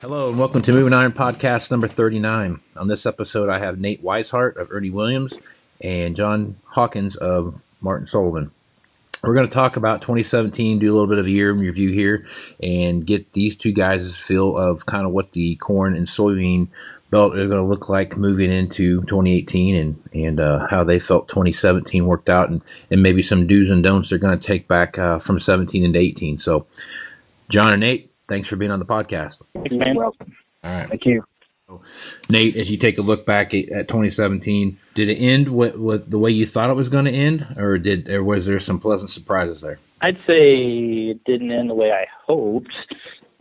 Hello and welcome to Moving Iron Podcast number 39. On this episode, I have Nate Wisehart of Ernie Williams and John Hawkins of Martin Sullivan. We're going to talk about 2017, do a little bit of a year in review here, and get these two guys' feel of kind of what the corn and soybean belt are going to look like moving into 2018 and, and uh, how they felt 2017 worked out and, and maybe some do's and don'ts they're going to take back uh, from 17 into 18. So, John and Nate, thanks for being on the podcast. You're welcome. All right. Thank you. Nate, as you take a look back at, at 2017, did it end with, with the way you thought it was going to end, or did or was there some pleasant surprises there? I'd say it didn't end the way I hoped,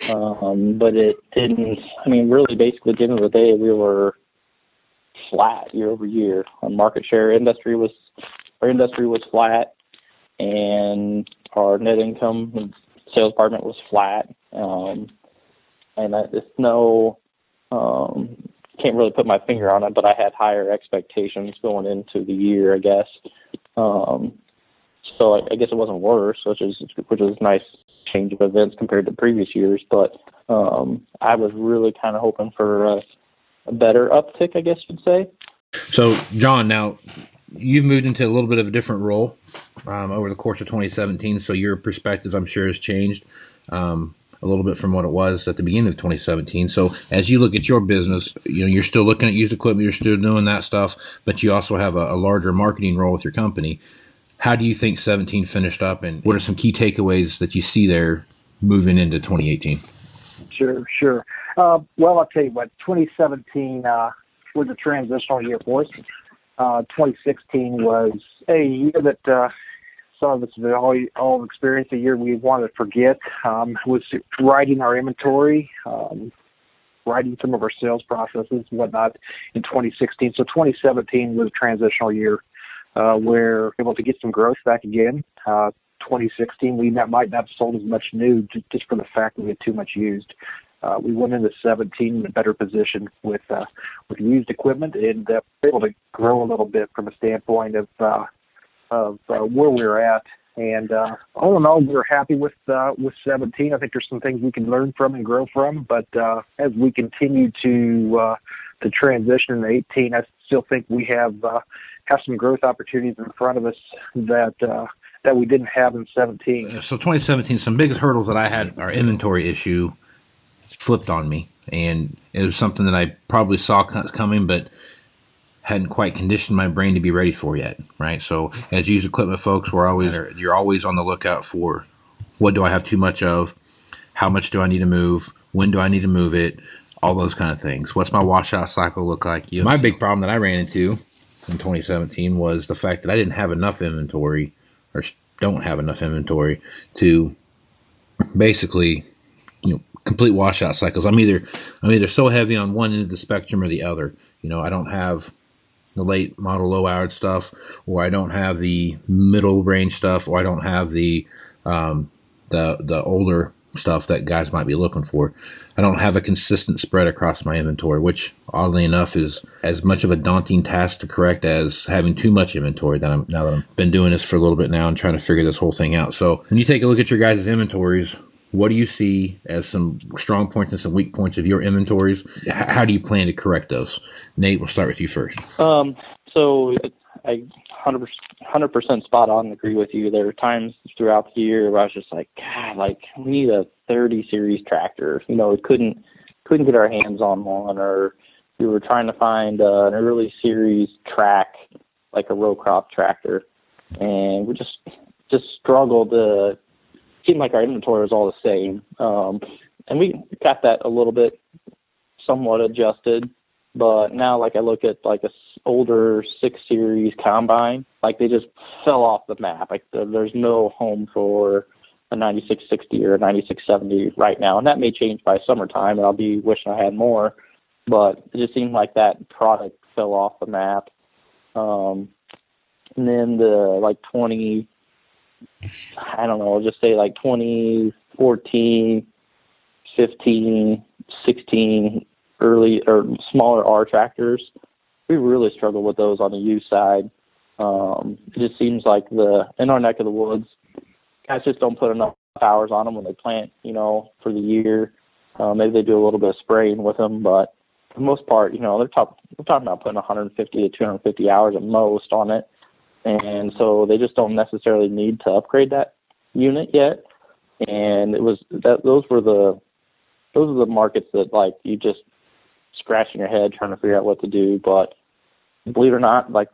um, but it didn't. I mean, really, basically, at the end of the day, we were flat year over year on market share. Industry was our industry was flat, and our net income and sales department was flat. Um, and I, it's no um, can't really put my finger on it, but I had higher expectations going into the year, I guess. Um, so I, I guess it wasn't worse, which is which is a nice change of events compared to previous years. But um, I was really kind of hoping for a, a better uptick, I guess you'd say. So, John, now you've moved into a little bit of a different role um, over the course of 2017. So your perspective, I'm sure, has changed. Um, a little bit from what it was at the beginning of 2017. So as you look at your business, you know you're still looking at used equipment, you're still doing that stuff, but you also have a, a larger marketing role with your company. How do you think 17 finished up, and what are some key takeaways that you see there moving into 2018? Sure, sure. Uh, well, I'll tell you what, 2017 uh, was a transitional year for us. Uh, 2016 was a year that uh, some of us have all, all experienced, a year we wanted to forget, um, was writing our inventory, um, writing some of our sales processes and whatnot in 2016. So 2017 was a transitional year uh, where we were able to get some growth back again. Uh, 2016, we not, might not have sold as much new just for the fact that we had too much used. Uh, we went into 17 in a better position with uh, with used equipment and uh, able to grow a little bit from a standpoint of uh, of uh, where we were at. And uh, all in all, we are happy with uh, with 17. I think there's some things we can learn from and grow from. But uh, as we continue to uh, to transition in 18, I still think we have uh, have some growth opportunities in front of us that uh, that we didn't have in 17. So 2017, some biggest hurdles that I had, our inventory issue, flipped on me, and it was something that I probably saw coming, but hadn't quite conditioned my brain to be ready for yet. Right. So as used equipment folks, we're always you're always on the lookout for what do I have too much of, how much do I need to move, when do I need to move it, all those kind of things. What's my washout cycle look like? You know, my big problem that I ran into in 2017 was the fact that I didn't have enough inventory or don't have enough inventory to basically you know complete washout cycles. I'm either I'm either so heavy on one end of the spectrum or the other. You know, I don't have the late model low hour stuff, or I don't have the middle range stuff, or I don't have the um, the the older stuff that guys might be looking for. I don't have a consistent spread across my inventory, which oddly enough is as much of a daunting task to correct as having too much inventory. That I'm now that I've been doing this for a little bit now and trying to figure this whole thing out. So when you take a look at your guys' inventories, what do you see as some strong points and some weak points of your inventories? How do you plan to correct those? Nate, we'll start with you first. Um, so I 100 percent spot on. Agree with you. There are times throughout the year where I was just like, God, like we need a 30 series tractor. You know, we couldn't couldn't get our hands on one, or we were trying to find uh, an early series track like a row crop tractor, and we just just struggled to. Seemed like our inventory was all the same, um, and we got that a little bit somewhat adjusted. But now, like I look at like a older six series combine, like they just fell off the map. Like there's no home for a 9660 or a 9670 right now, and that may change by summertime, and I'll be wishing I had more. But it just seemed like that product fell off the map. Um, and then the like 20, I don't know, I'll just say like 2014, 15, 16, early or smaller R tractors. We really struggle with those on the U side. Um, it just seems like the in our neck of the woods, guys just don't put enough hours on them when they plant. You know, for the year, Uh, maybe they do a little bit of spraying with them, but for the most part, you know, they're talk, we're talking about putting 150 to 250 hours at most on it, and so they just don't necessarily need to upgrade that unit yet. And it was that those were the those are the markets that like you just scratching your head trying to figure out what to do. But believe it or not, like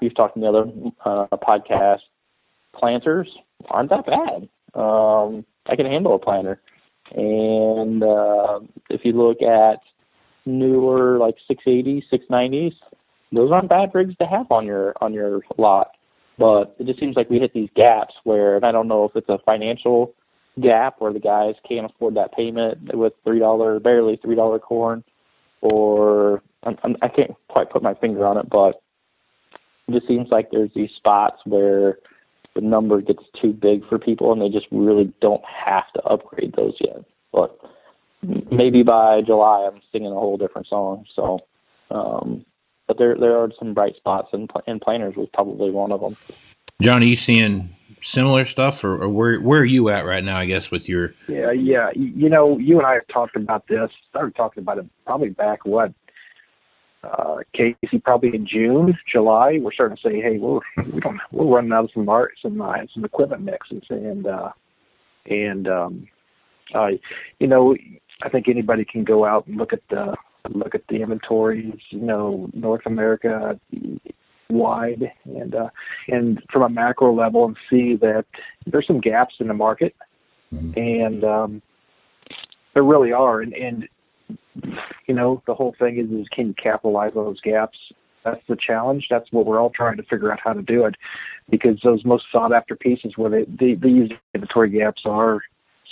we've talked in the other uh, podcast, planters aren't that bad. Um, I can handle a planter. And uh, if you look at newer like 680s, 690s, those aren't bad rigs to have on your on your lot. But it just seems like we hit these gaps where, and I don't know if it's a financial gap where the guys can't afford that payment with three dollar, barely three dollar corn, or I'm, I'm, I can't quite put my finger on it, but it just seems like there's these spots where the number gets too big for people and they just really don't have to upgrade those yet. But maybe by July I'm singing a whole different song. So, um, but there there are some bright spots and and planters was probably one of them. John, are you seeing similar stuff, or, or, where where are you at right now? I guess with your yeah yeah you know you and I have talked about this. Started talking about it probably back what uh, Casey probably in June, July, we're starting to say, hey, we're we don't we're running out of some art, some uh, some equipment mixes, and uh, and um, uh, you know, I think anybody can go out and look at the look at the inventories, you know, North America wide, and uh, and from a macro level, and see that there's some gaps in the market, and um, there really are, and and you know, the whole thing is, is can you capitalize on those gaps? That's the challenge. That's what we're all trying to figure out how to do it, because those most sought after pieces where they, the these inventory gaps are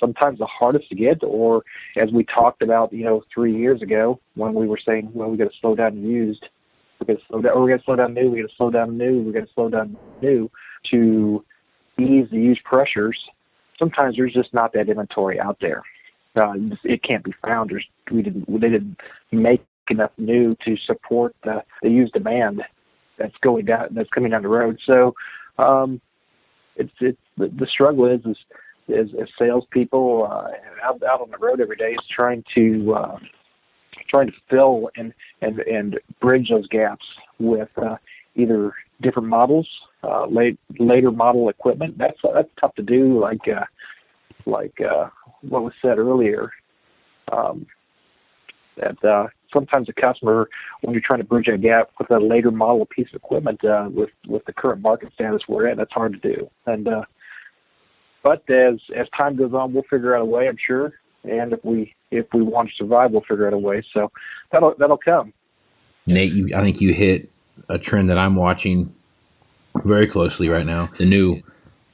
sometimes the hardest to get, or as we talked about, you know, three years ago when we were saying, well, we got to slow down used, we got to slow down, or we got to slow down new, we got to slow down new, we got to slow down new to ease the used pressures. Sometimes there's just not that inventory out there uh, it can't be found. There's, we didn't they didn't make enough new to support the, the used demand that's going down that's coming down the road. So um, it's it's the, the struggle is is as, as salespeople uh, out out on the road every day is trying to uh, trying to fill and and and bridge those gaps with uh, either different models, uh, late later model equipment. That's that's tough to do. Like uh, like uh, what was said earlier, um, that uh, sometimes a customer, when you're trying to bridge a gap with a later model piece of equipment uh, with with the current market status we're in, that's hard to do. And uh, but as as time goes on, we'll figure out a way, I'm sure. And if we if we want to survive, we'll figure out a way. So that'll that'll come. Nate, you, I think you hit a trend that I'm watching very closely right now. The new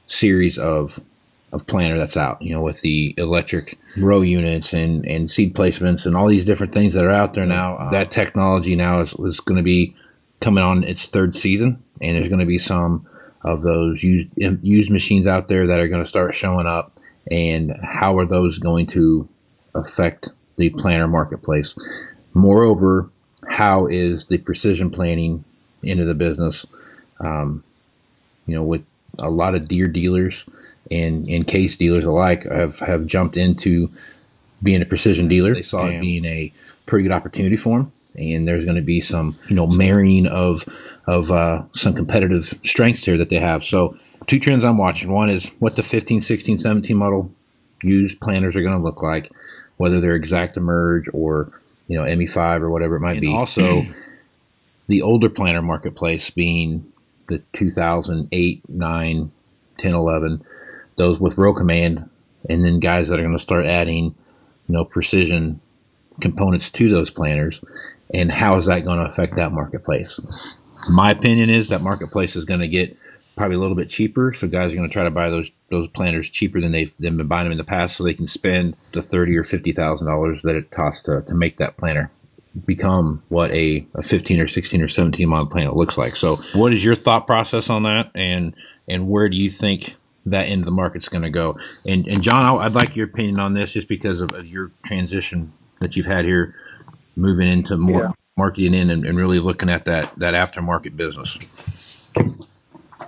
series of of planter that's out, you know, with the electric row units and, and seed placements and all these different things that are out there now. Uh, that technology now is, is going to be coming on its third season, and there's going to be some of those used used machines out there that are going to start showing up. And how are those going to affect the planter marketplace? Moreover, how is the precision planting into the business? Um, you know, with a lot of Deere dealers and, and case dealers alike have, have jumped into being a precision dealer. They saw it being a pretty good opportunity for them. And there's going to be some, you know, marrying of of uh, some competitive strengths here that they have. So, two trends I'm watching. One is what the 15, 16, 17 model used planters are going to look like, whether they're ExactEmerge or you know ME5 or whatever it might and be. Also, the older planter marketplace being the 2008, 9, 10, 11 those with RowCommand, and then guys that are going to start adding, you know, precision components to those planters, and how is that going to affect that marketplace? My opinion is that marketplace is going to get probably a little bit cheaper, so guys are going to try to buy those those planters cheaper than they've been buying them in the past, so they can spend the thirty or fifty thousand dollars that it costs to, to make that planter become what a, a 15 or 16 or 17 model planter looks like. So, what is your thought process on that, and and where do you think that end of the market's going to go. And, and John, I'd like your opinion on this, just because of, your transition that you've had here, moving into more yeah. Marketing in and, and, really looking at that that aftermarket business.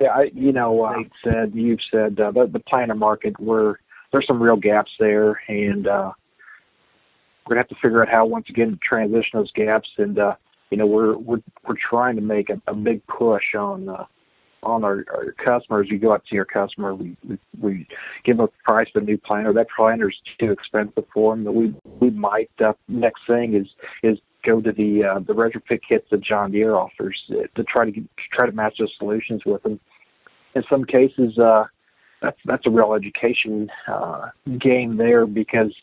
Yeah, I, you know, uh, said you've said uh, the, the planter market where there's some real gaps there, and uh, we're gonna have to figure out how once again to transition those gaps, and uh, you know we're we're we're trying to make a, a big push on. Uh, on our, our customers, you go out to your customer, we, we, we give them a price of a new planter. That planter's too expensive for them. That We we might uh, next thing is is go to the uh, the retrofit kits that John Deere offers uh, to try to get, to try to match those solutions with them. In some cases, uh, that's that's a real education uh, game there because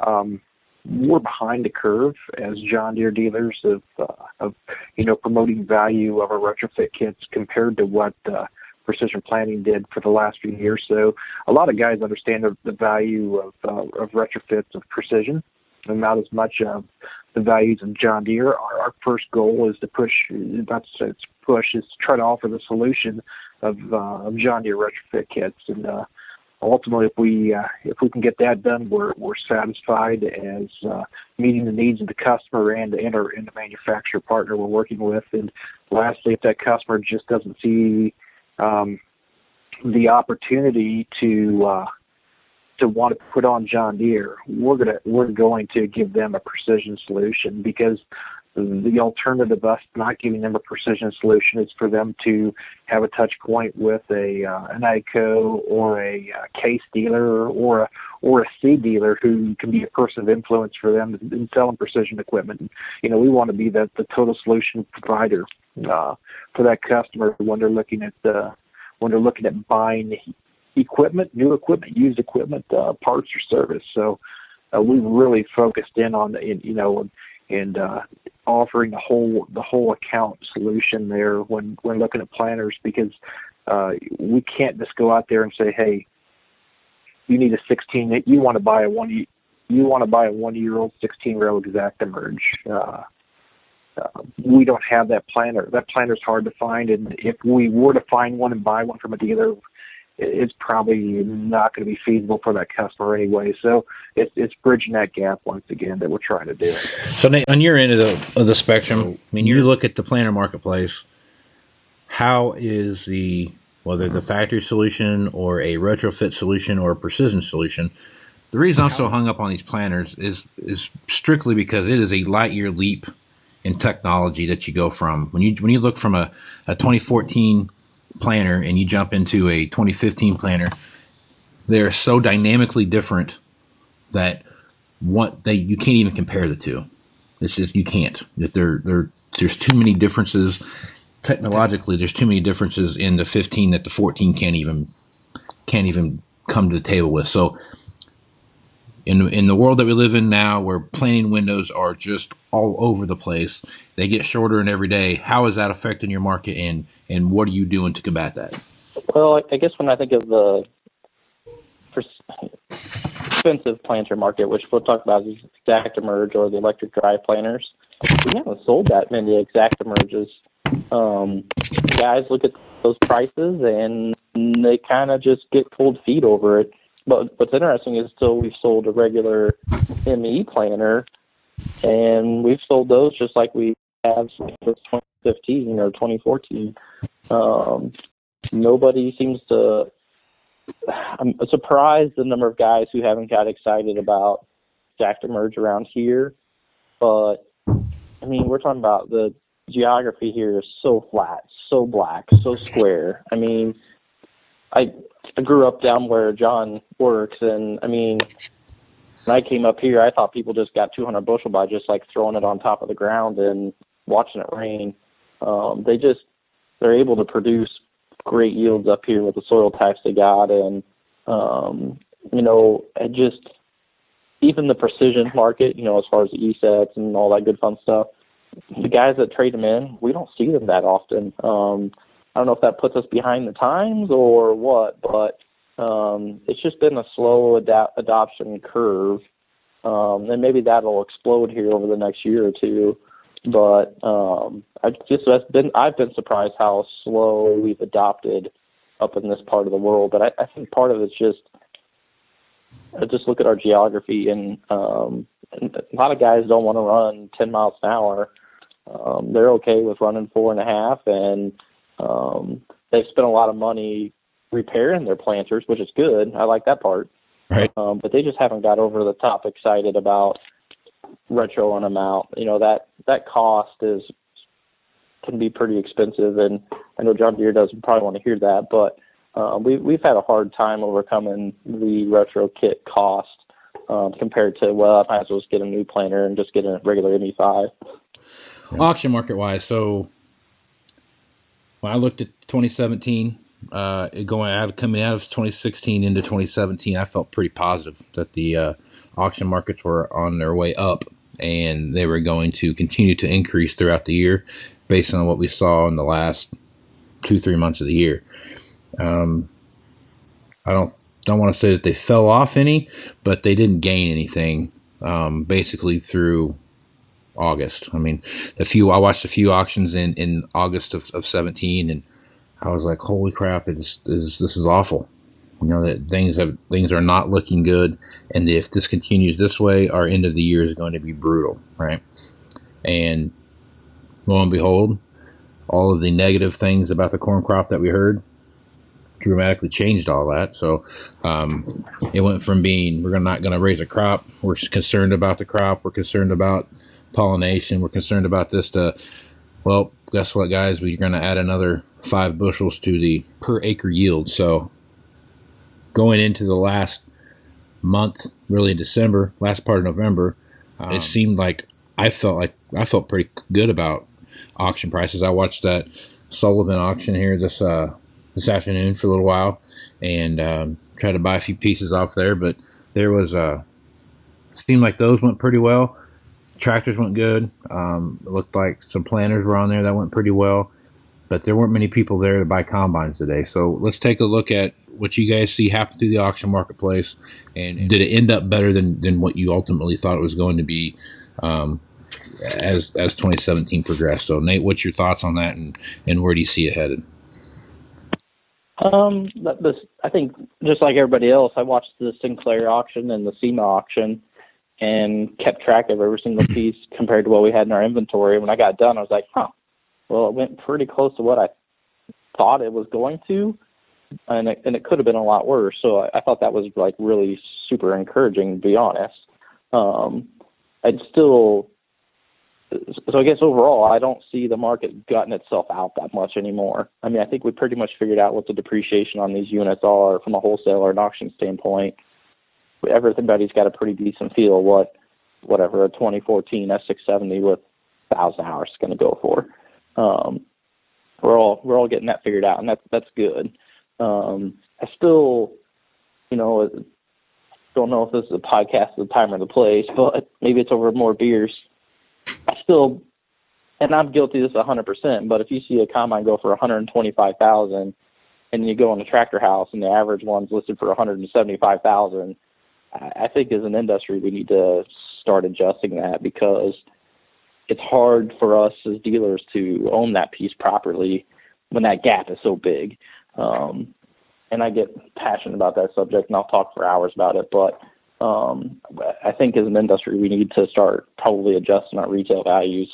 um, we're behind the curve as John Deere dealers of uh, of you know promoting value of our retrofit kits compared to what uh, Precision Planting did for the last few years. So a lot of guys understand the, the value of uh, of retrofits of precision, and not as much of the values of John Deere. Our, our first goal is to push, that's it's push, is to try to offer the solution of, uh, of John Deere retrofit kits. And uh, ultimately, if we uh, if we can get that done, we're we're satisfied as uh, meeting the needs of the customer and and our and the manufacturer partner we're working with. And lastly, if that customer just doesn't see um, the opportunity to uh, to want to put on John Deere, we're gonna we're going to give them a precision solution because the alternative of us not giving them a precision solution is for them to have a touch point with a uh, an AGCO or a uh, case dealer or a or a seed dealer who can be a person of influence for them in selling precision equipment. You know, we want to be the, the total solution provider uh, for that customer when they're looking at the when they're looking at buying equipment, new equipment, used equipment, uh, parts or service. So uh, we really focused in on in, you know and uh, offering the whole the whole account solution there when when looking at planters because uh, we can't just go out there and say, hey, you need a 16. You want to buy a one. You want to buy a one year old 16 row ExactEmerge. Uh, uh, we don't have that planter. That planter's hard to find, and if we were to find one and buy one from a dealer, it's probably not going to be feasible for that customer anyway. So it's it's bridging that gap once again that we're trying to do. So Nate, on your end of the of the spectrum, I mean, you look at the planter marketplace. How is the whether the factory solution or a retrofit solution or a precision solution? The reason I'm so hung up on these planters is is strictly because it is a light year leap in technology that you go from when you when you look from a, a 2014 planter and you jump into a 2015 planter, they're so dynamically different that what they you can't even compare the two. It's just you can't. If there there there's too many differences technologically. There's too many differences in the 15 that the 14 can't even can't even come to the table with. So in in the world that we live in now, where planning windows are just all over the place, they get shorter and every day. How is that affecting your market, and and what are you doing to combat that? Well, I guess when I think of the expensive planter market, which we'll talk about is ExactEmerge or the electric drive planters, we haven't sold that many ExactEmerges. Um, guys look at those prices and they kind of just get cold feet over it. But what's interesting is still we've sold a regular ME planter, and we've sold those just like we have 2015 or 2014. Um, nobody seems to. I'm surprised the number of guys who haven't got excited about ExactEmerge around here, but I mean we're talking about the geography here is so flat, so black, so square. I mean, I I grew up down where John works, and I mean, when I came up here, I thought people just got 200 bushel by just like throwing it on top of the ground and watching it rain. Um, they just they're able to produce great yields up here with the soil types they got, and um, you know, and just even the precision market, you know, as far as the E sets and all that good fun stuff. The guys that trade them in, we don't see them that often. Um, I don't know if that puts us behind the times or what, but um, it's just been a slow adoption curve, um, and maybe that'll explode here over the next year or two. But um, I just I've been I've been surprised how slow we've adopted up in this part of the world. But I, I think part of it's just I just look at our geography, and, um, and a lot of guys don't want to run 10 miles an hour. Um, they're okay with running four and a half, and um, they've spent a lot of money repairing their planters, which is good. I like that part. Right. Um, but they just haven't got over the top excited about retroing them out. You know that that cost is can be pretty expensive, and I know John Deere doesn't probably want to hear that, but uh, we we've had a hard time overcoming the retro kit cost um, compared to well, I might as well just get a new planter and just get a regular ME5. Auction market wise, so when I looked at 2017, uh, going out coming out of 2016 into 2017, I felt pretty positive that the uh, auction markets were on their way up and they were going to continue to increase throughout the year based on what we saw in the last two three months of the year. Um, I don't don't want to say that they fell off any, but they didn't gain anything um, basically through August. I mean, a few I watched a few auctions in in August of, of 17 and I was like, holy crap, it's, it's this is awful. You know that things have things are not looking good, and if this continues this way, our end of the year is going to be brutal, right? And lo and behold, all of the negative things about the corn crop that we heard dramatically changed all that. So um, it went from being we're not going to raise a crop, we're concerned about the crop, we're concerned about pollination, we're concerned about this to well, guess what, guys? We're going to add another five bushels to the per acre yield. So going into the last month, really December, last part of November, um, it seemed like I felt like I felt pretty good about auction prices. I watched that Sullivan auction here this uh, this afternoon for a little while and um, tried to buy a few pieces off there, but there was a uh, seemed like those went pretty well. Tractors went good. Um, it looked like some planters were on there that went pretty well, but there weren't many people there to buy combines today. So let's take a look at what you guys see happen through the auction marketplace, and did it end up better than, than what you ultimately thought it was going to be um, as as 2017 progressed? So Nate, what's your thoughts on that, and and where do you see it headed? Um, this, I think just like everybody else, I watched the Sinclair auction and the SEMA auction and kept track of every single piece compared to what we had in our inventory. When I got done, I was like, huh, well, it went pretty close to what I thought it was going to, and it, and it could have been a lot worse. So I, I thought that was like really super encouraging, to be honest. Um, I'd still, so I guess overall, I don't see the market gutting itself out that much anymore. I mean, I think we pretty much figured out what the depreciation on these units are from a wholesale or an auction standpoint everybody's got a pretty decent feel what whatever a 2014 S670 with thousand hours is going to go for. Um, we're all we're all getting that figured out, and that's that's good. Um, I still, you know, don't know if this is a podcast, the time or the place, but maybe it's over more beers. I still, and I'm guilty of this 100%. But if you see a combine go for 125,000, and you go in a tractor house, and the average one's listed for 175,000, I think as an industry we need to start adjusting that because it's hard for us as dealers to own that piece properly when that gap is so big. Um, and I get passionate about that subject, and I'll talk for hours about it. But um, I think as an industry, we need to start probably adjusting our retail values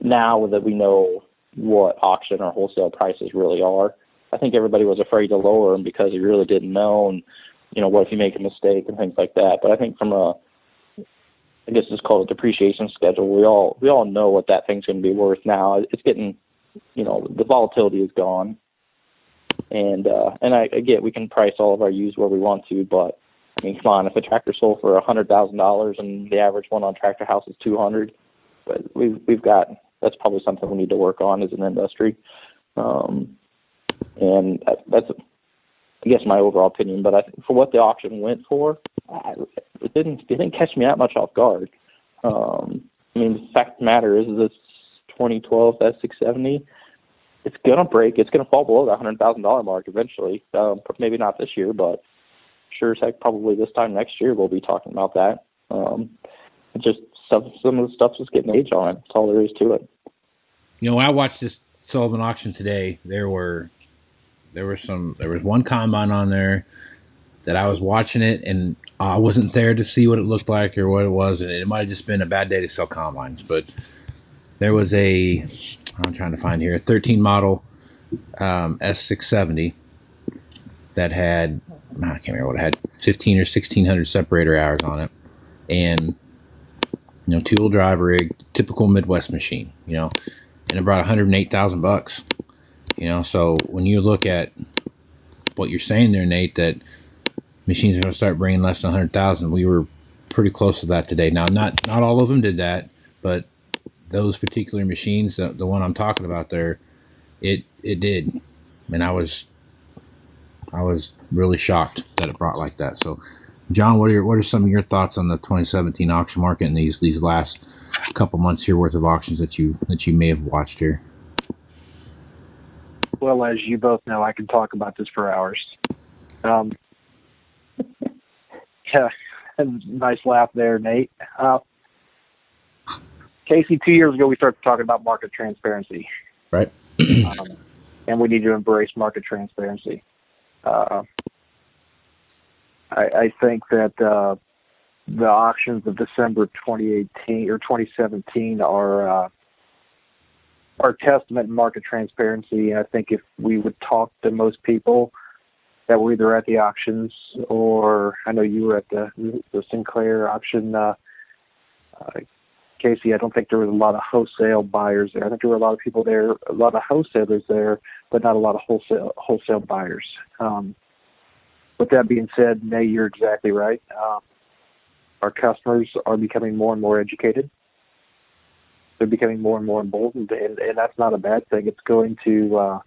now that we know what auction or wholesale prices really are. I think everybody was afraid to lower them because they really didn't know, and you know, what if you make a mistake and things like that. But I think from a, I guess it's called a depreciation schedule. We all we all know what that thing's going to be worth now. It's getting, you know, the volatility is gone, and uh, and I, we can price all of our used where we want to, but I mean, come on, if a tractor sold for a hundred thousand dollars and the average one on Tractor House is two hundred, but we've we've got that's probably something we need to work on as an industry. Um, and that's I guess my overall opinion, but I for what the auction went for, I, it didn't it didn't catch me that much off guard. Um, I mean, the fact of the matter is, this 2012 S670, it's gonna break. It's gonna fall below the hundred thousand dollar mark eventually. Um, maybe not this year, but sure as heck, probably this time next year we'll be talking about that. Um, just some of the stuff's just getting age on it. That's all there is to it. You know, I watched this Sullivan auction today. There were there was some there was one combine on there that I was watching it and I wasn't there to see what it looked like or what it was, and it might have just been a bad day to sell combines. But there was a I'm trying to find here a 13 model um, S670 that had I can't remember what it had 15 or 1600 separator hours on it, and you know, two wheel drive rig, typical Midwest machine, you know, and it brought 108,000 bucks, you know. So when you look at what you're saying there, Nate, that machines are going to start bringing less than 100,000, we were pretty close to that today. Now, not not all of them did that, but those particular machines, the, the one I'm talking about there, it it did, and I was I was really shocked that it brought like that. So, John, what are your, what are some of your thoughts on the 2017 auction market and these these last couple months here worth of auctions that you that you may have watched here? Well, as you both know, I can talk about this for hours. Um, yeah, nice laugh there, Nate. Uh, Casey, two years ago, we started talking about market transparency. Right. um, and we need to embrace market transparency. Uh, I, I, think that uh, the auctions of December 2018 or 2017 are uh, are testament in market transparency. And I think if we would talk to most people that were either at the auctions or I know you were at the the Sinclair auction. Uh, uh, Casey, I don't think there was a lot of wholesale buyers there. I think there were a lot of people there, a lot of wholesalers there, but not a lot of wholesale wholesale buyers. Um, with that being said, Nay, you're exactly right. Um, our customers are becoming more and more educated. They're becoming more and more emboldened, and, and that's not a bad thing. It's going to uh,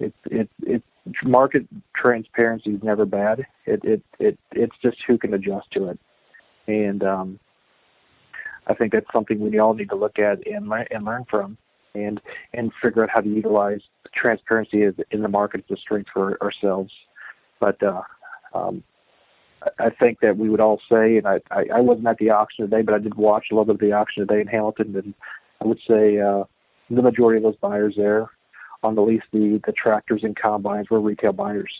it it it market transparency is never bad. It it it it's just who can adjust to it, and um, I think that's something we all need to look at and learn and learn from, and and figure out how to utilize transparency as in the market as a strength for ourselves. But uh, um, I think that we would all say, and I, I, I wasn't at the auction today, but I did watch a little bit of the auction today in Hamilton, and I would say uh, the majority of those buyers there on the least the the tractors and combines were retail buyers,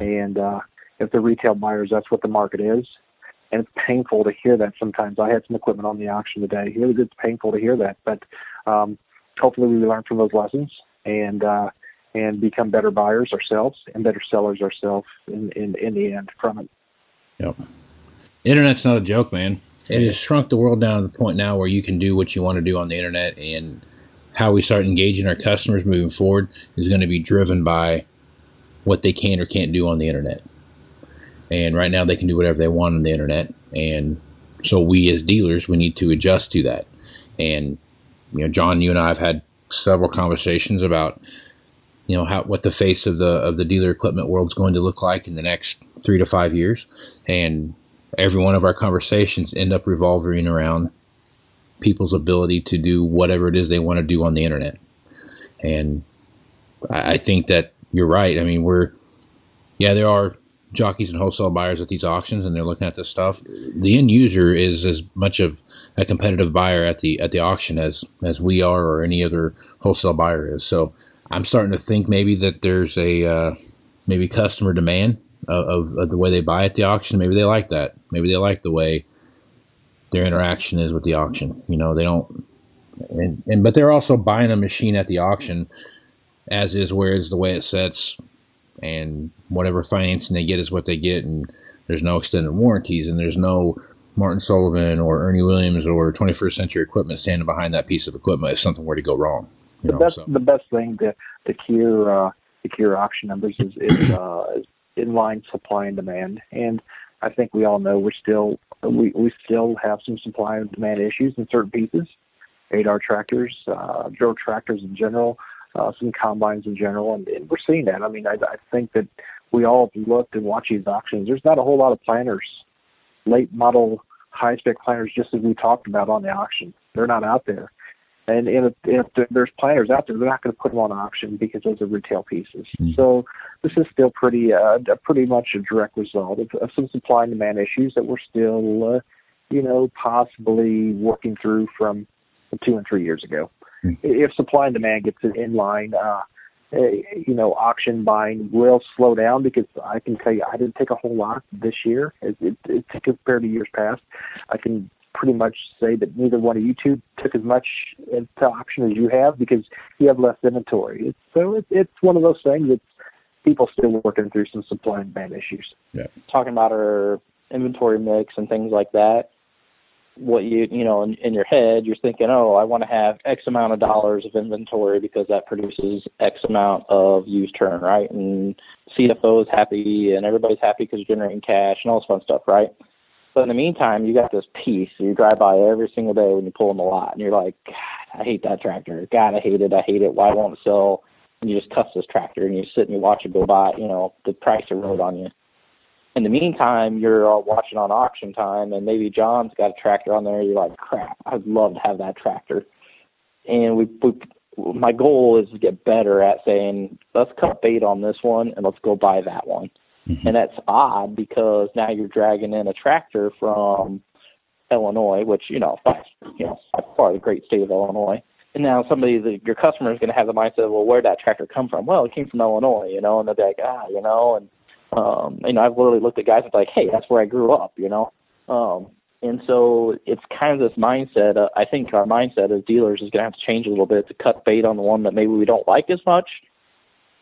and uh, if the retail buyers, that's what the market is, and it's painful to hear that sometimes. I had some equipment on the auction today. It was it's painful to hear that, but um, hopefully we learn from those lessons and uh, and become better buyers ourselves and better sellers ourselves in, in in the end from it. Yep. Internet's not a joke, man. It has shrunk the world down to the point now where you can do what you want to do on the internet and how we start engaging our customers moving forward is going to be driven by what they can or can't do on the internet. And right now, they can do whatever they want on the internet, and so we as dealers we need to adjust to that. And you know, John, you and I have had several conversations about you know how what the face of the of the dealer equipment world is going to look like in the next three to five years, and every one of our conversations end up revolving around people's ability to do whatever it is they want to do on the internet. And I, I think that you're right. I mean, we're, yeah, there are jockeys and wholesale buyers at these auctions and they're looking at this stuff. The end user is as much of a competitive buyer at the at the auction as as we are or any other wholesale buyer is. So I'm starting to think maybe that there's a uh, maybe customer demand of, of, of, the way they buy at the auction. Maybe they like that. Maybe they like the way their interaction is with the auction. You know, they don't, and, and but they're also buying a machine at the auction as is, where is the way it sets, and whatever financing they get is what they get, and there's no extended warranties, and there's no Martin Sullivan or Ernie Williams or 21st Century Equipment standing behind that piece of equipment if something were to go wrong. the know, best, so. the best thing to to cure uh, to cure auction numbers is, is, uh, inline supply and demand, and I think we all know we're still we we still have some supply and demand issues in certain pieces, 8R tractors, uh, drill tractors in general, uh, some combines in general, and, and we're seeing that. I mean, I, I think that we all have looked and watched these auctions. There's not a whole lot of planters, late model high spec planters, just as we talked about on the auction. They're not out there. And if, if there's planters out there, they're not going to put them on auction because those are retail pieces. Mm-hmm. So this is still pretty, uh, pretty much a direct result of, of some supply and demand issues that we're still, uh, you know, possibly working through from two and three years ago. Mm-hmm. If supply and demand gets in line, uh, eh, you know, auction buying will slow down because I can tell you I didn't take a whole lot this year. It, it, it compared to years past. I can pretty much say that neither one of you two took as much into auction as you have because you have less inventory. It's, so it, it's one of those things that people still working through some supply and demand issues. Yeah. Talking about our inventory mix and things like that. What you you know in, in your head you're thinking oh i want to have x amount of dollars of inventory because that produces x amount of used turn right? And cfo is happy and everybody's happy because you're generating cash and all this fun stuff right? But in the meantime you got this piece you drive by every single day when you pull in the lot and you're like god i hate that tractor. God i hate it. I hate it. Why won't it sell? And you just cuss this tractor and you sit and you watch it go by you know the price erode on you in the meantime, you're all watching on auction time, and maybe John's got a tractor on there. You're like, crap, I'd love to have that tractor. And we, we my goal is to get better at saying, let's cut bait on this one and let's go buy that one. Mm-hmm. And that's odd because now you're dragging in a tractor from Illinois, which you know, by, you know, by far the great state of Illinois. And now somebody, the, your customer is going to have the mindset, well, where'd that tractor come from? Well, it came from Illinois, you know, and they're like, ah, you know, and um, you know, I've literally looked at guys and like, hey, that's where I grew up, you know. Um, and so it's kind of this mindset. Uh, I think our mindset as dealers is going to have to change a little bit to cut bait on the one that maybe we don't like as much.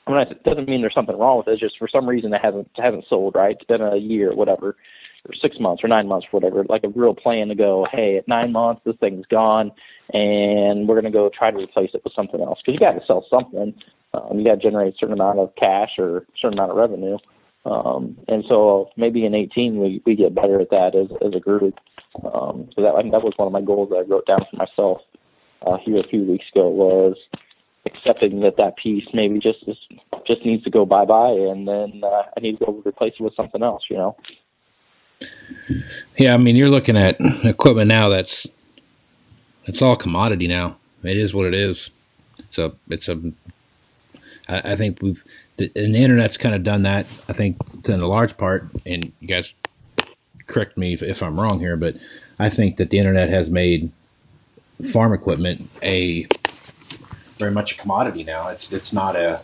I mean, it doesn't mean there's something wrong with it. It's just for some reason it hasn't it hasn't sold right. It's been a year, or whatever, or six months, or nine months, or whatever. Like a real plan to go, hey, at nine months this thing's gone, and we're going to go try to replace it with something else because you got to sell something. Um, you got to generate a certain amount of cash or a certain amount of revenue. Um, and so maybe in 18 we, we get better at that as, as a group. Um, so that I think that was one of my goals that I wrote down for myself uh, here a few weeks ago was accepting that that piece maybe just just, just needs to go bye bye, and then uh, I need to go replace it with something else. You know. Yeah, I mean, you're looking at equipment now that's it's all commodity now. It is what it is. It's a it's a I, I think we've the, and the internet's kind of done that. I think to a large part, and you guys correct me if, if I'm wrong here, but I think that the internet has made farm equipment a very much a commodity now. It's it's not a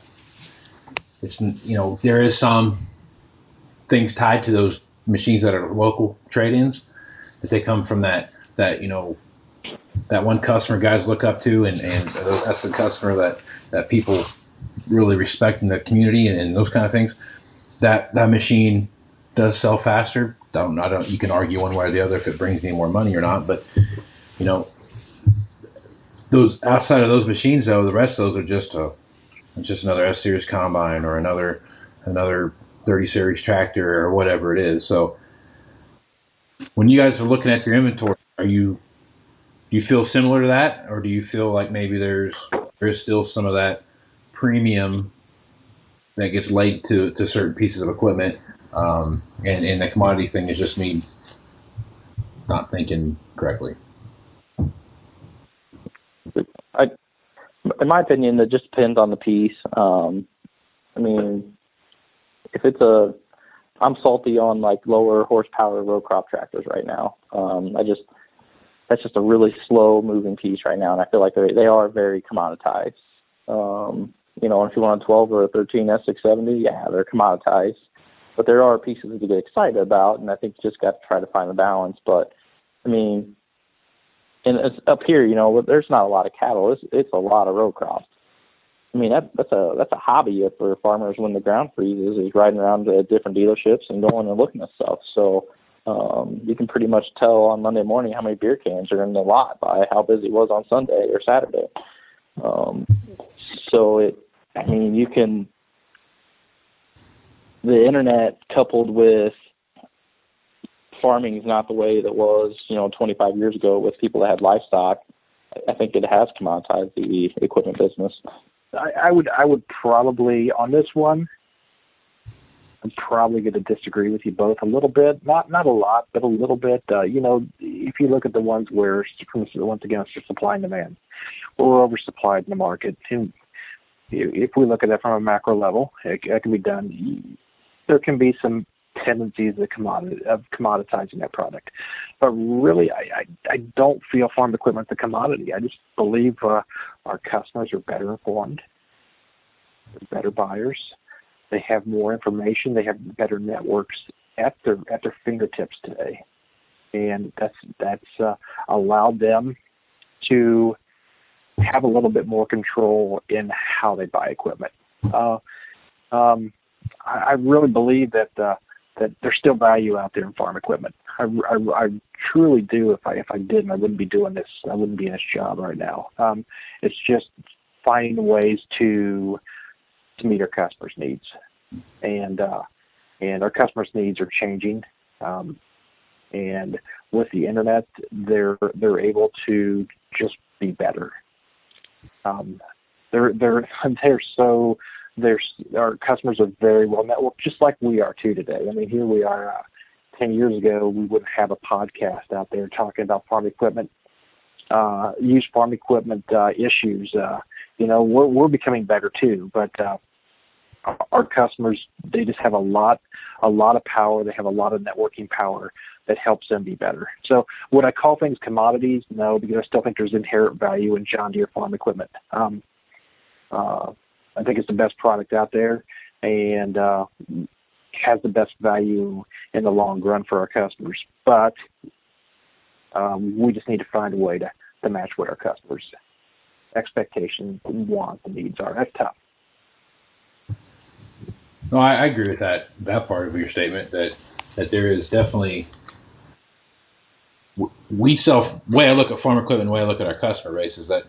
it's you know there is some things tied to those machines that are local trade-ins that they come from that that you know that one customer guys look up to and and that's the customer that that people really respecting the community and, and, those kind of things, that that machine does sell faster. Don't I don't you can argue one way or the other if it brings any more money or not, but you know those outside of those machines though, the rest of those are just a it's just another S series combine or another another 30 series tractor or whatever it is. So when you guys are looking at your inventory, are you do you feel similar to that, or do you feel like maybe there's there's still some of that premium that gets laid to, to certain pieces of equipment. Um, and, and the commodity thing is just me not thinking correctly. I, in my opinion, it just depends on the piece. Um, I mean, if it's a, I'm salty on like lower horsepower row crop tractors right now. Um, I just, that's just a really slow moving piece right now, and I feel like they they are very commoditized. Um, you know, if you want a 12 or a 13 S670, yeah, they're commoditized. But there are pieces you get excited about, and I think you just got to try to find the balance. But I mean, and it's up here, you know, there's not a lot of cattle. It's it's a lot of row crops. I mean, that that's a that's a hobby for farmers when the ground freezes is riding around to different dealerships and going and looking at stuff. So um, you can pretty much tell on Monday morning how many beer cans are in the lot by how busy it was on Sunday or Saturday. Um, so it I mean, you can the internet coupled with farming is not the way that was, you know, 25 years ago with people that had livestock. I think it has commoditized the equipment business. I, I would I would probably on this one. I'm probably going to disagree with you both a little bit, not not a lot, but a little bit. Uh, you know, if you look at the ones where, once again, it's supply and demand, we're oversupplied in the market. If we look at it from a macro level, it, it can be done. There can be some tendencies of, commodity, of commoditizing that product, but really, I, I, I don't feel farm equipment is a commodity. I just believe uh, our customers are better informed, they're better buyers, they have more information, they have better networks at their at their fingertips today, and that's that's uh, allowed them to have a little bit more control in how they buy equipment. Uh, um, I, I really believe that uh, that there's still value out there in farm equipment. I, I, I truly do. If I if I didn't, I wouldn't be doing this. I wouldn't be in this job right now. Um, it's just finding ways to to meet our customers' needs, and uh, and our customers' needs are changing. Um, and with the internet, they're they're able to just be better. Um, they're they're they're so they're our customers are very well networked, just like we are too today. I mean, here we are. Uh, Ten years ago, we wouldn't have a podcast out there talking about farm equipment, uh, used farm equipment uh, issues. Uh, you know, we're we're becoming better too, but uh, our customers they just have a lot a lot of power. They have a lot of networking power that helps them be better. So would I call things commodities? No, because I still think there's inherent value in John Deere farm equipment. Um, uh, I think it's the best product out there and uh, has the best value in the long run for our customers. But um, we just need to find a way to, to match what our customers' expectations, wants, and needs are. That's tough. No, I, I agree with that that part of your statement that that there is definitely we sell way I look at farm equipment, way I look at our customer base is that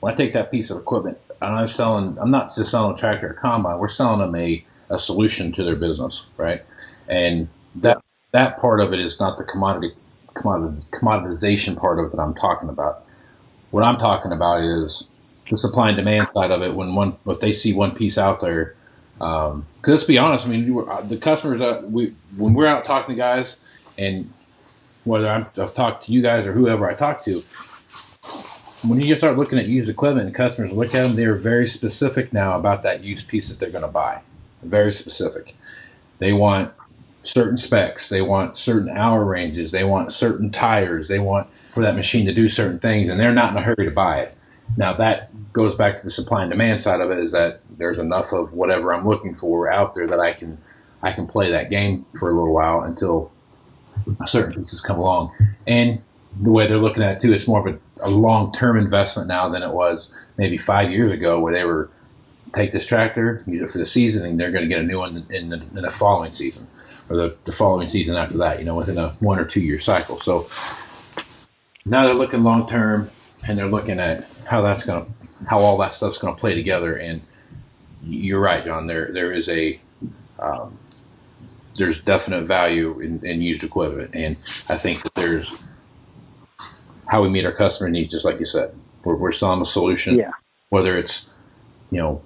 when I take that piece of equipment and I'm selling, I'm not just selling a tractor or combine, we're selling them a, a solution to their business, right? And that that part of it is not the commodity commoditization part of it that I'm talking about. What I'm talking about is the supply and demand side of it. When one, if they see one piece out there, because um, let's be honest, I mean, uh, the customers that we when we're out talking to guys, and whether i have talked to you guys or whoever I talk to, when you start looking at used equipment and customers look at them, they are very specific now about that used piece that they're going to buy. Very specific. They want certain specs. They want certain hour ranges. They want certain tires. They want for that machine to do certain things, and they're not in a hurry to buy it. Now that goes back to the supply and demand side of it. Is that there's enough of whatever I'm looking for out there that I can I can play that game for a little while until certain pieces come along. And the way they're looking at it too, it's more of a, a long term investment now than it was maybe five years ago, where they were take this tractor, use it for the season, and they're going to get a new one in the, in the following season or the, the following season after that. You know, within a one or two year cycle. So now they're looking long term, and they're looking at how that's going to how all that stuff's going to play together. And you're right, John. There there is a um, there's definite value in, in used equipment, and I think that there's how we meet our customer needs, just like you said. We're, we're selling a solution, yeah. whether it's you know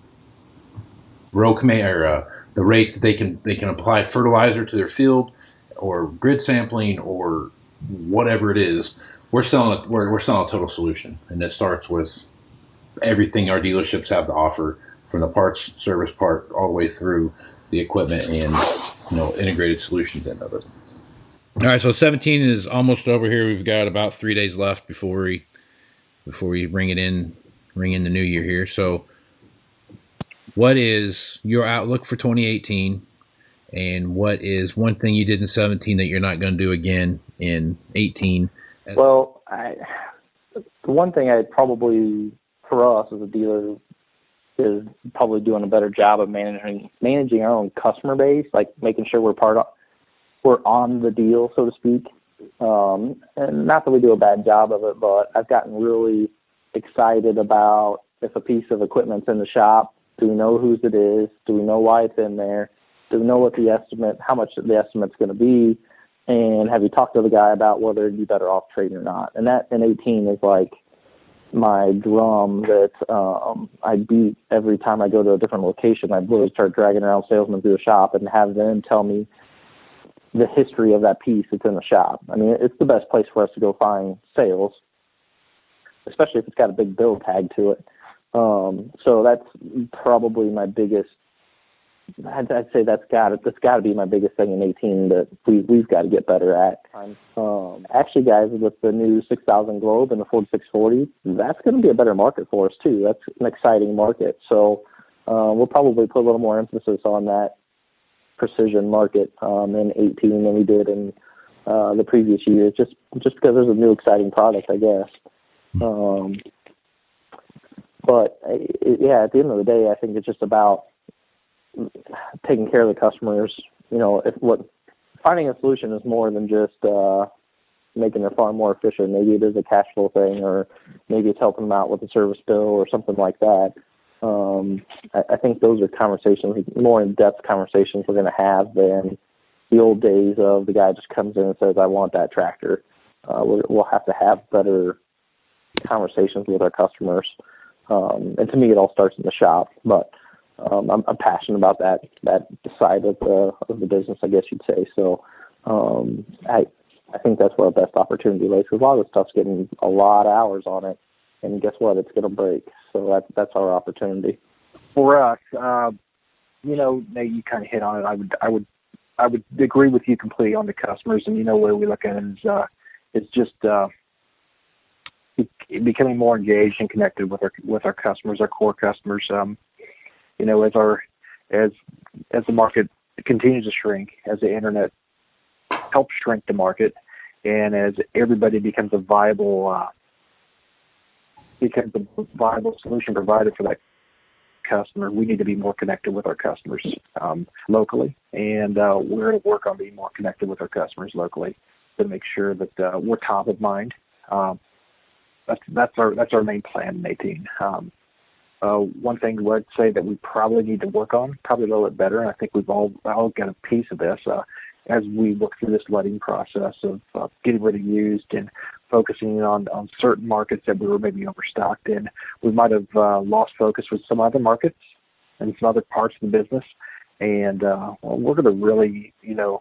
RowCommand or uh, the rate that they can they can apply fertilizer to their field, or grid sampling, or whatever it is. We're selling a, we're, we're selling a total solution, and it starts with everything our dealerships have to offer, from the parts service part all the way through the equipment and you know integrated solutions end of it. All right, so 17 is almost over here. We've got about three days left before we before we bring it in, ring in the new year here. So, what is your outlook for 2018? And what is one thing you did in 17 that you're not going to do again in 18? Well, I, the one thing I probably for us as a dealer is probably doing a better job of managing managing our own customer base, like making sure we're part of we're on the deal, so to speak. Um, and not that we do a bad job of it, but I've gotten really excited about if a piece of equipment's in the shop, do we know whose it is? Do we know why it's in there? Do we know what the estimate, how much the estimate's going to be? And have you talked to the guy about whether you'd be better off trading or not? And that in 18 is like my drum that um, I beat every time I go to a different location. I literally start dragging around salesmen through the shop and have them tell me the history of that piece that's in the shop. I mean, it's the best place for us to go find sales, especially if it's got a big bill tag to it. Um, so that's probably my biggest. I'd, I'd say that's got it. That's got to be my biggest thing in 18 that we we've got to get better at. Um, actually, guys, with the new 6000 Globe and the 4640, that's going to be a better market for us too. That's an exciting market. So uh, we'll probably put a little more emphasis on that precision market um, in 18 than we did in uh, the previous years, just just because there's a new exciting product, I guess. Um, but yeah, at the end of the day, I think it's just about taking care of the customers. You know, if what finding a solution is more than just uh, making their farm more efficient. Maybe it is a cash flow thing, or maybe it's helping them out with a service bill or something like that. Um, I, I think those are conversations, more in-depth conversations we're going to have than the old days of the guy just comes in and says, "I want that tractor." Uh, we'll have to have better conversations with our customers. Um, and to me, it all starts in the shop. But um, I'm, I'm passionate about that that side of the of the business, I guess you'd say. So um, I I think that's where our best opportunity lies. Because a lot of stuff's getting a lot of hours on it, and guess what? It's going to break. So that's that's our opportunity. For us, uh, you know, Nate, you kind of hit on it. I would I would I would agree with you completely on the customers, and you know, where we look at it is uh, it's just uh, becoming more engaged and connected with our with our customers, our core customers. Um, you know, as our as as the market continues to shrink, as the internet helps shrink the market, and as everybody becomes a viable uh, becomes a viable solution provider for that customer, we need to be more connected with our customers um, locally, and uh, we're going to work on being more connected with our customers locally to make sure that uh, we're top of mind. Um, that's that's our that's our main plan in 18. Um, uh, one thing I would say that we probably need to work on, probably a little bit better, and I think we've all all got a piece of this uh, as we work through this letting process of uh, getting rid of used and focusing on on certain markets that we were maybe overstocked in. We might have uh, lost focus with some other markets and some other parts of the business, and uh, well, we're going to really, you know,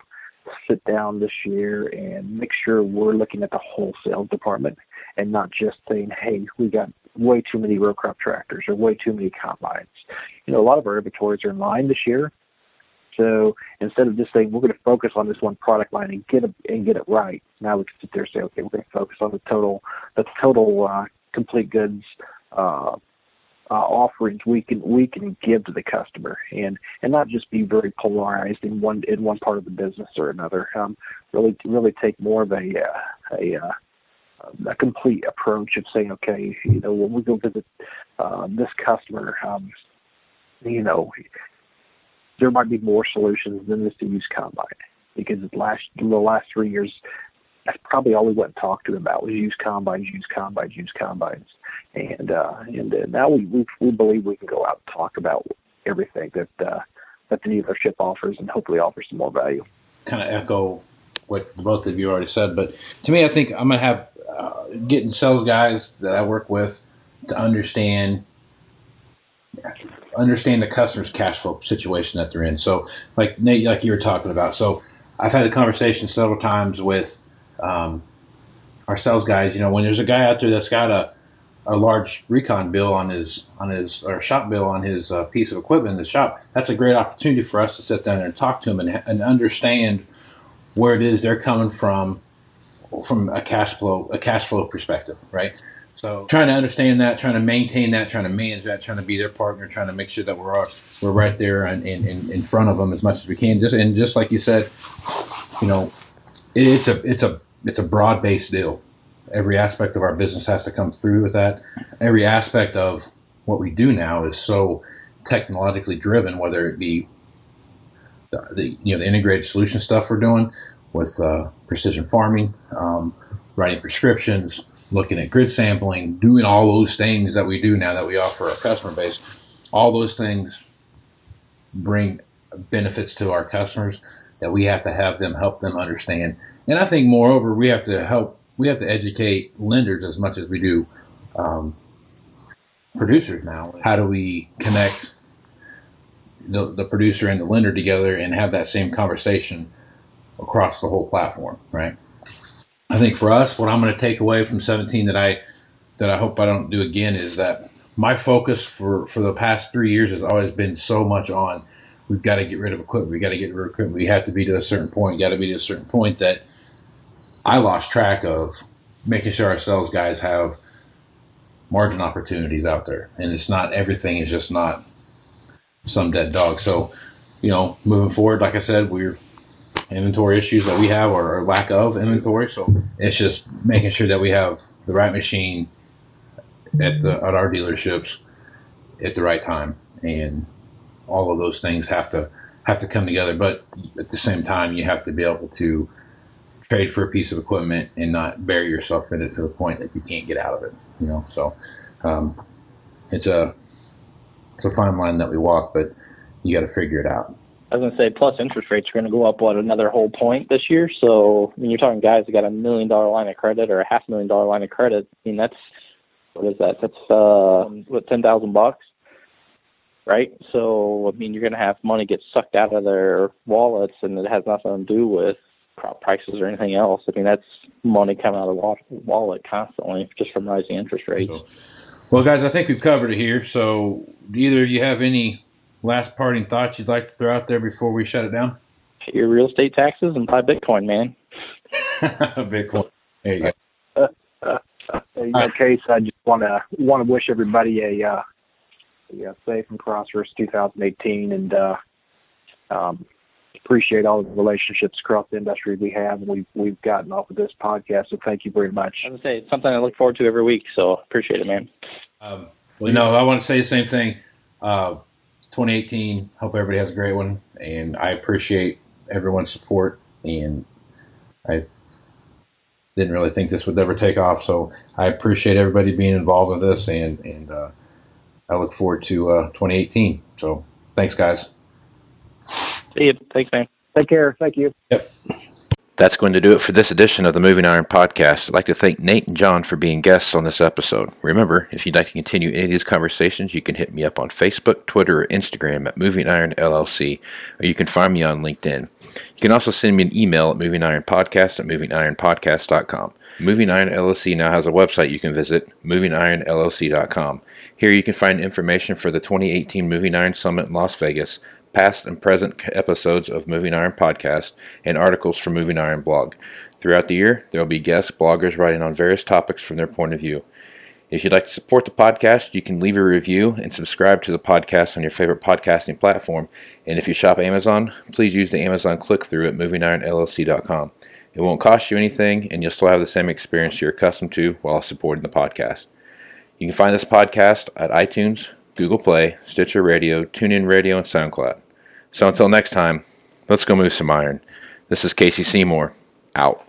sit down this year and make sure we're looking at the wholesale department and not just saying, hey, we got way too many row crop tractors or way too many combines. You know, a lot of our inventories are in line this year. So instead of just saying we're going to focus on this one product line and get it and get it right, now we can sit there and say, okay, we're going to focus on the total, the total uh, complete goods uh, uh, offerings we can we can give to the customer and and not just be very polarized in one in one part of the business or another. Um, really really take more of a uh, a uh, a complete approach of saying, okay, you know, when we go visit uh, this customer, um, you know, there might be more solutions than just to use combine because last the last three years, that's probably all we went and talked to him about was use combines, use combines, use combines, and uh, and uh, now we, we we believe we can go out and talk about everything that uh, that the dealership offers and hopefully offer some more value. Kind of echo what both of you already said, but to me, I think I'm gonna have uh, getting sales guys that I work with to understand understand the customer's cash flow situation that they're in. So, like Nate, like you were talking about. So, I've had a conversation several times with um, our sales guys. You know, when there's a guy out there that's got a a large recon bill on his on his or shop bill on his uh, piece of equipment in the shop, that's a great opportunity for us to sit down and talk to him and, and understand where it is they're coming from from a cash flow a cash flow perspective, right? So trying to understand that, trying to maintain that, trying to manage that, trying to be their partner, trying to make sure that we're we're right there and in, in, in front of them as much as we can. Just and just like you said, you know, it, it's a it's a it's a broad based deal. Every aspect of our business has to come through with that. Every aspect of what we do now is so technologically driven, whether it be the, you know the integrated solution stuff we're doing, with uh, precision farming, um, writing prescriptions, looking at grid sampling, doing all those things that we do now that we offer our customer base. All those things bring benefits to our customers that we have to have them help them understand. And I think, moreover, we have to help, we have to educate lenders as much as we do um, producers now. How do we connect the, the producer and the lender together and have that same conversation? across the whole platform, right? I think for us, what I'm going to take away from 17 that I that I hope I don't do again is that my focus for for the past three years has always been so much on we've got to get rid of equipment, we got to get rid of equipment, we have to be to a certain point, got to be to a certain point that I lost track of making sure our sales guys have margin opportunities out there, and it's not everything is just not some dead dogs. So, you know, moving forward, like I said, we're inventory issues that we have or, lack of inventory. So it's just making sure that we have the right machine at the at our dealerships at the right time, and all of those things have to have to come together. But at the same time, you have to be able to trade for a piece of equipment and not bury yourself in it to the point that you can't get out of it. You know, so um, it's a it's a fine line that we walk, but you got to figure it out. I was gonna say, plus interest rates are gonna go up what another whole point this year. So I mean, you're talking guys that got a million dollar line of credit or a half million dollar line of credit. I mean, that's what is that? That's uh, what ten thousand bucks, right? So I mean, you're gonna have money get sucked out of their wallets, and it has nothing to do with crop prices or anything else. I mean, that's money coming out of the wallet constantly just from rising interest rates. So, well, guys, I think we've covered it here. So, do either of you have any last parting thoughts you'd like to throw out there before we shut it down? Pay your real estate taxes and buy Bitcoin, man. Bitcoin. There you go. in that case, I just want to want to wish everybody a, uh, a safe and prosperous 2018, and uh, um, appreciate all the relationships across the industry we have and we've we've gotten off of this podcast. So thank you very much. I was say it's something I look forward to every week. So appreciate it, man. Um, well, no, I want to say the same thing. Uh, 2018. Hope everybody has a great one, and I appreciate everyone's support. And I didn't really think this would ever take off, so I appreciate everybody being involved with this, and and uh, I look forward to uh, 2018. So thanks, guys. See you. Thanks, man. Take care. Thank you. Yep. That's going to do it for this edition of the Moving Iron Podcast. I'd like to thank Nate and John for being guests on this episode. Remember, if you'd like to continue any of these conversations, you can hit me up on Facebook, Twitter, or Instagram at Moving Iron LLC, or you can find me on LinkedIn. You can also send me an email at Moving Iron movingironpodcast at movingironpodcast.com. Moving Iron LLC now has a website you can visit, movingironllc.com. Here you can find information for the 2018 Moving Iron Summit in Las Vegas, past and present episodes of Moving Iron Podcast, and articles from Moving Iron blog. Throughout the year, there will be guest bloggers writing on various topics from their point of view. If you'd like to support the podcast, you can leave a review and subscribe to the podcast on your favorite podcasting platform. And if you shop Amazon, please use the Amazon click through at movingironllc.com. It won't cost you anything, and you'll still have the same experience you're accustomed to while supporting the podcast. You can find this podcast at iTunes, Google Play, Stitcher Radio, TuneIn Radio, and SoundCloud. So until next time, let's go move some iron. This is Casey Seymour, out.